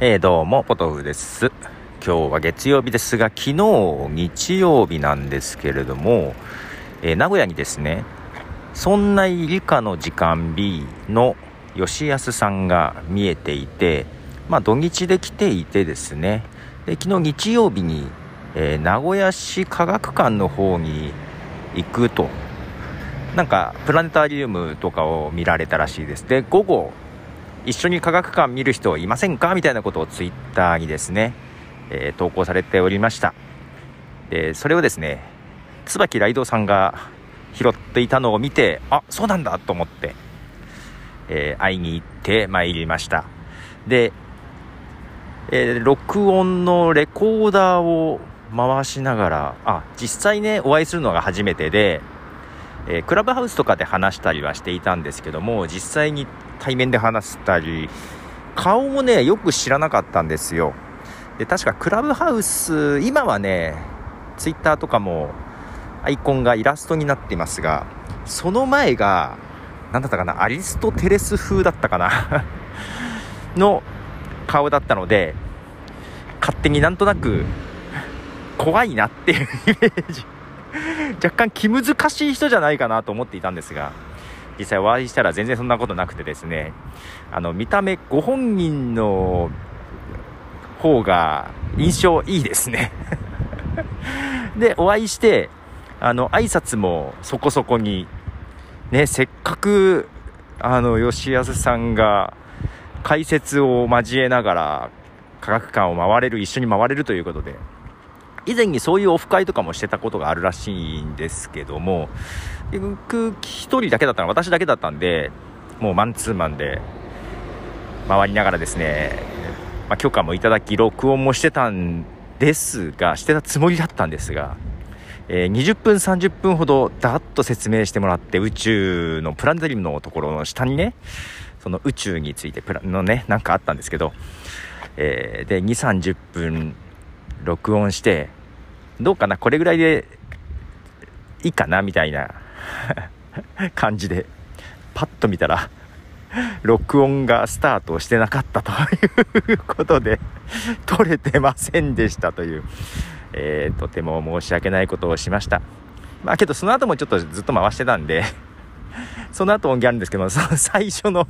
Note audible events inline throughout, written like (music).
えー、どうも、ポトフです。今日は月曜日ですが、昨日日曜日なんですけれども、えー、名古屋にですね、そんな理科の時間 B の吉安さんが見えていて、まあ土日で来ていてですね、で昨日日曜日に、えー、名古屋市科学館の方に行くと、なんかプラネタリウムとかを見られたらしいです。で、午後、一緒に科学館見る人いませんか？みたいなことをツイッターにですね、えー、投稿されておりました。でそれをですね椿ライドさんが拾っていたのを見てあそうなんだと思って、えー、会いに行ってまいりました。で、えー、録音のレコーダーを回しながらあ実際ねお会いするのが初めてで、えー、クラブハウスとかで話したりはしていたんですけども実際に対面で話したり顔もねよく知らなかったんですよ。で確かクラブハウス今はねツイッターとかもアイコンがイラストになっていますがその前が何だったかなアリストテレス風だったかな (laughs) の顔だったので勝手になんとなく怖いなっていうイメージ。(laughs) 若干気難しい人じゃないかなと思っていたんですが実際お会いしたら全然そんなことなくてですねあの見た目ご本人の方が印象いいですね。(laughs) でお会いしてあの挨拶もそこそこにねせっかくあの吉安さんが解説を交えながら科学館を回れる一緒に回れるということで以前にそういうオフ会とかもしてたことがあるらしいんですけども僕1人だけだったの私だけだったんでもうマンツーマンで回りながらですね、まあ、許可もいただき録音もしてたんですがしてたつもりだったんですが、えー、20分30分ほどだっと説明してもらって宇宙のプラネタリウムのところの下にねその宇宙についてプラのねなんかあったんですけど、えー、で2 3 0分録音してどうかなこれぐらいでいいかなみたいな。(laughs) 感じで。パッと見たら録音がスタートしてなかったということで撮れてませんでしたという、えー、とても申し訳ないことをしました。まあけどその後もちょっとずっと回してたんでその後音源あるんですけどその最初の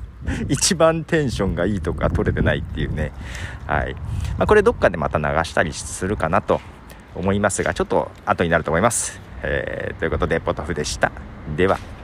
一番テンションがいいとか撮れてないっていうね。はい、まあ、これどっかでまた流したりするかなと思いますがちょっと後になると思います、えー、ということでポトフでした。では。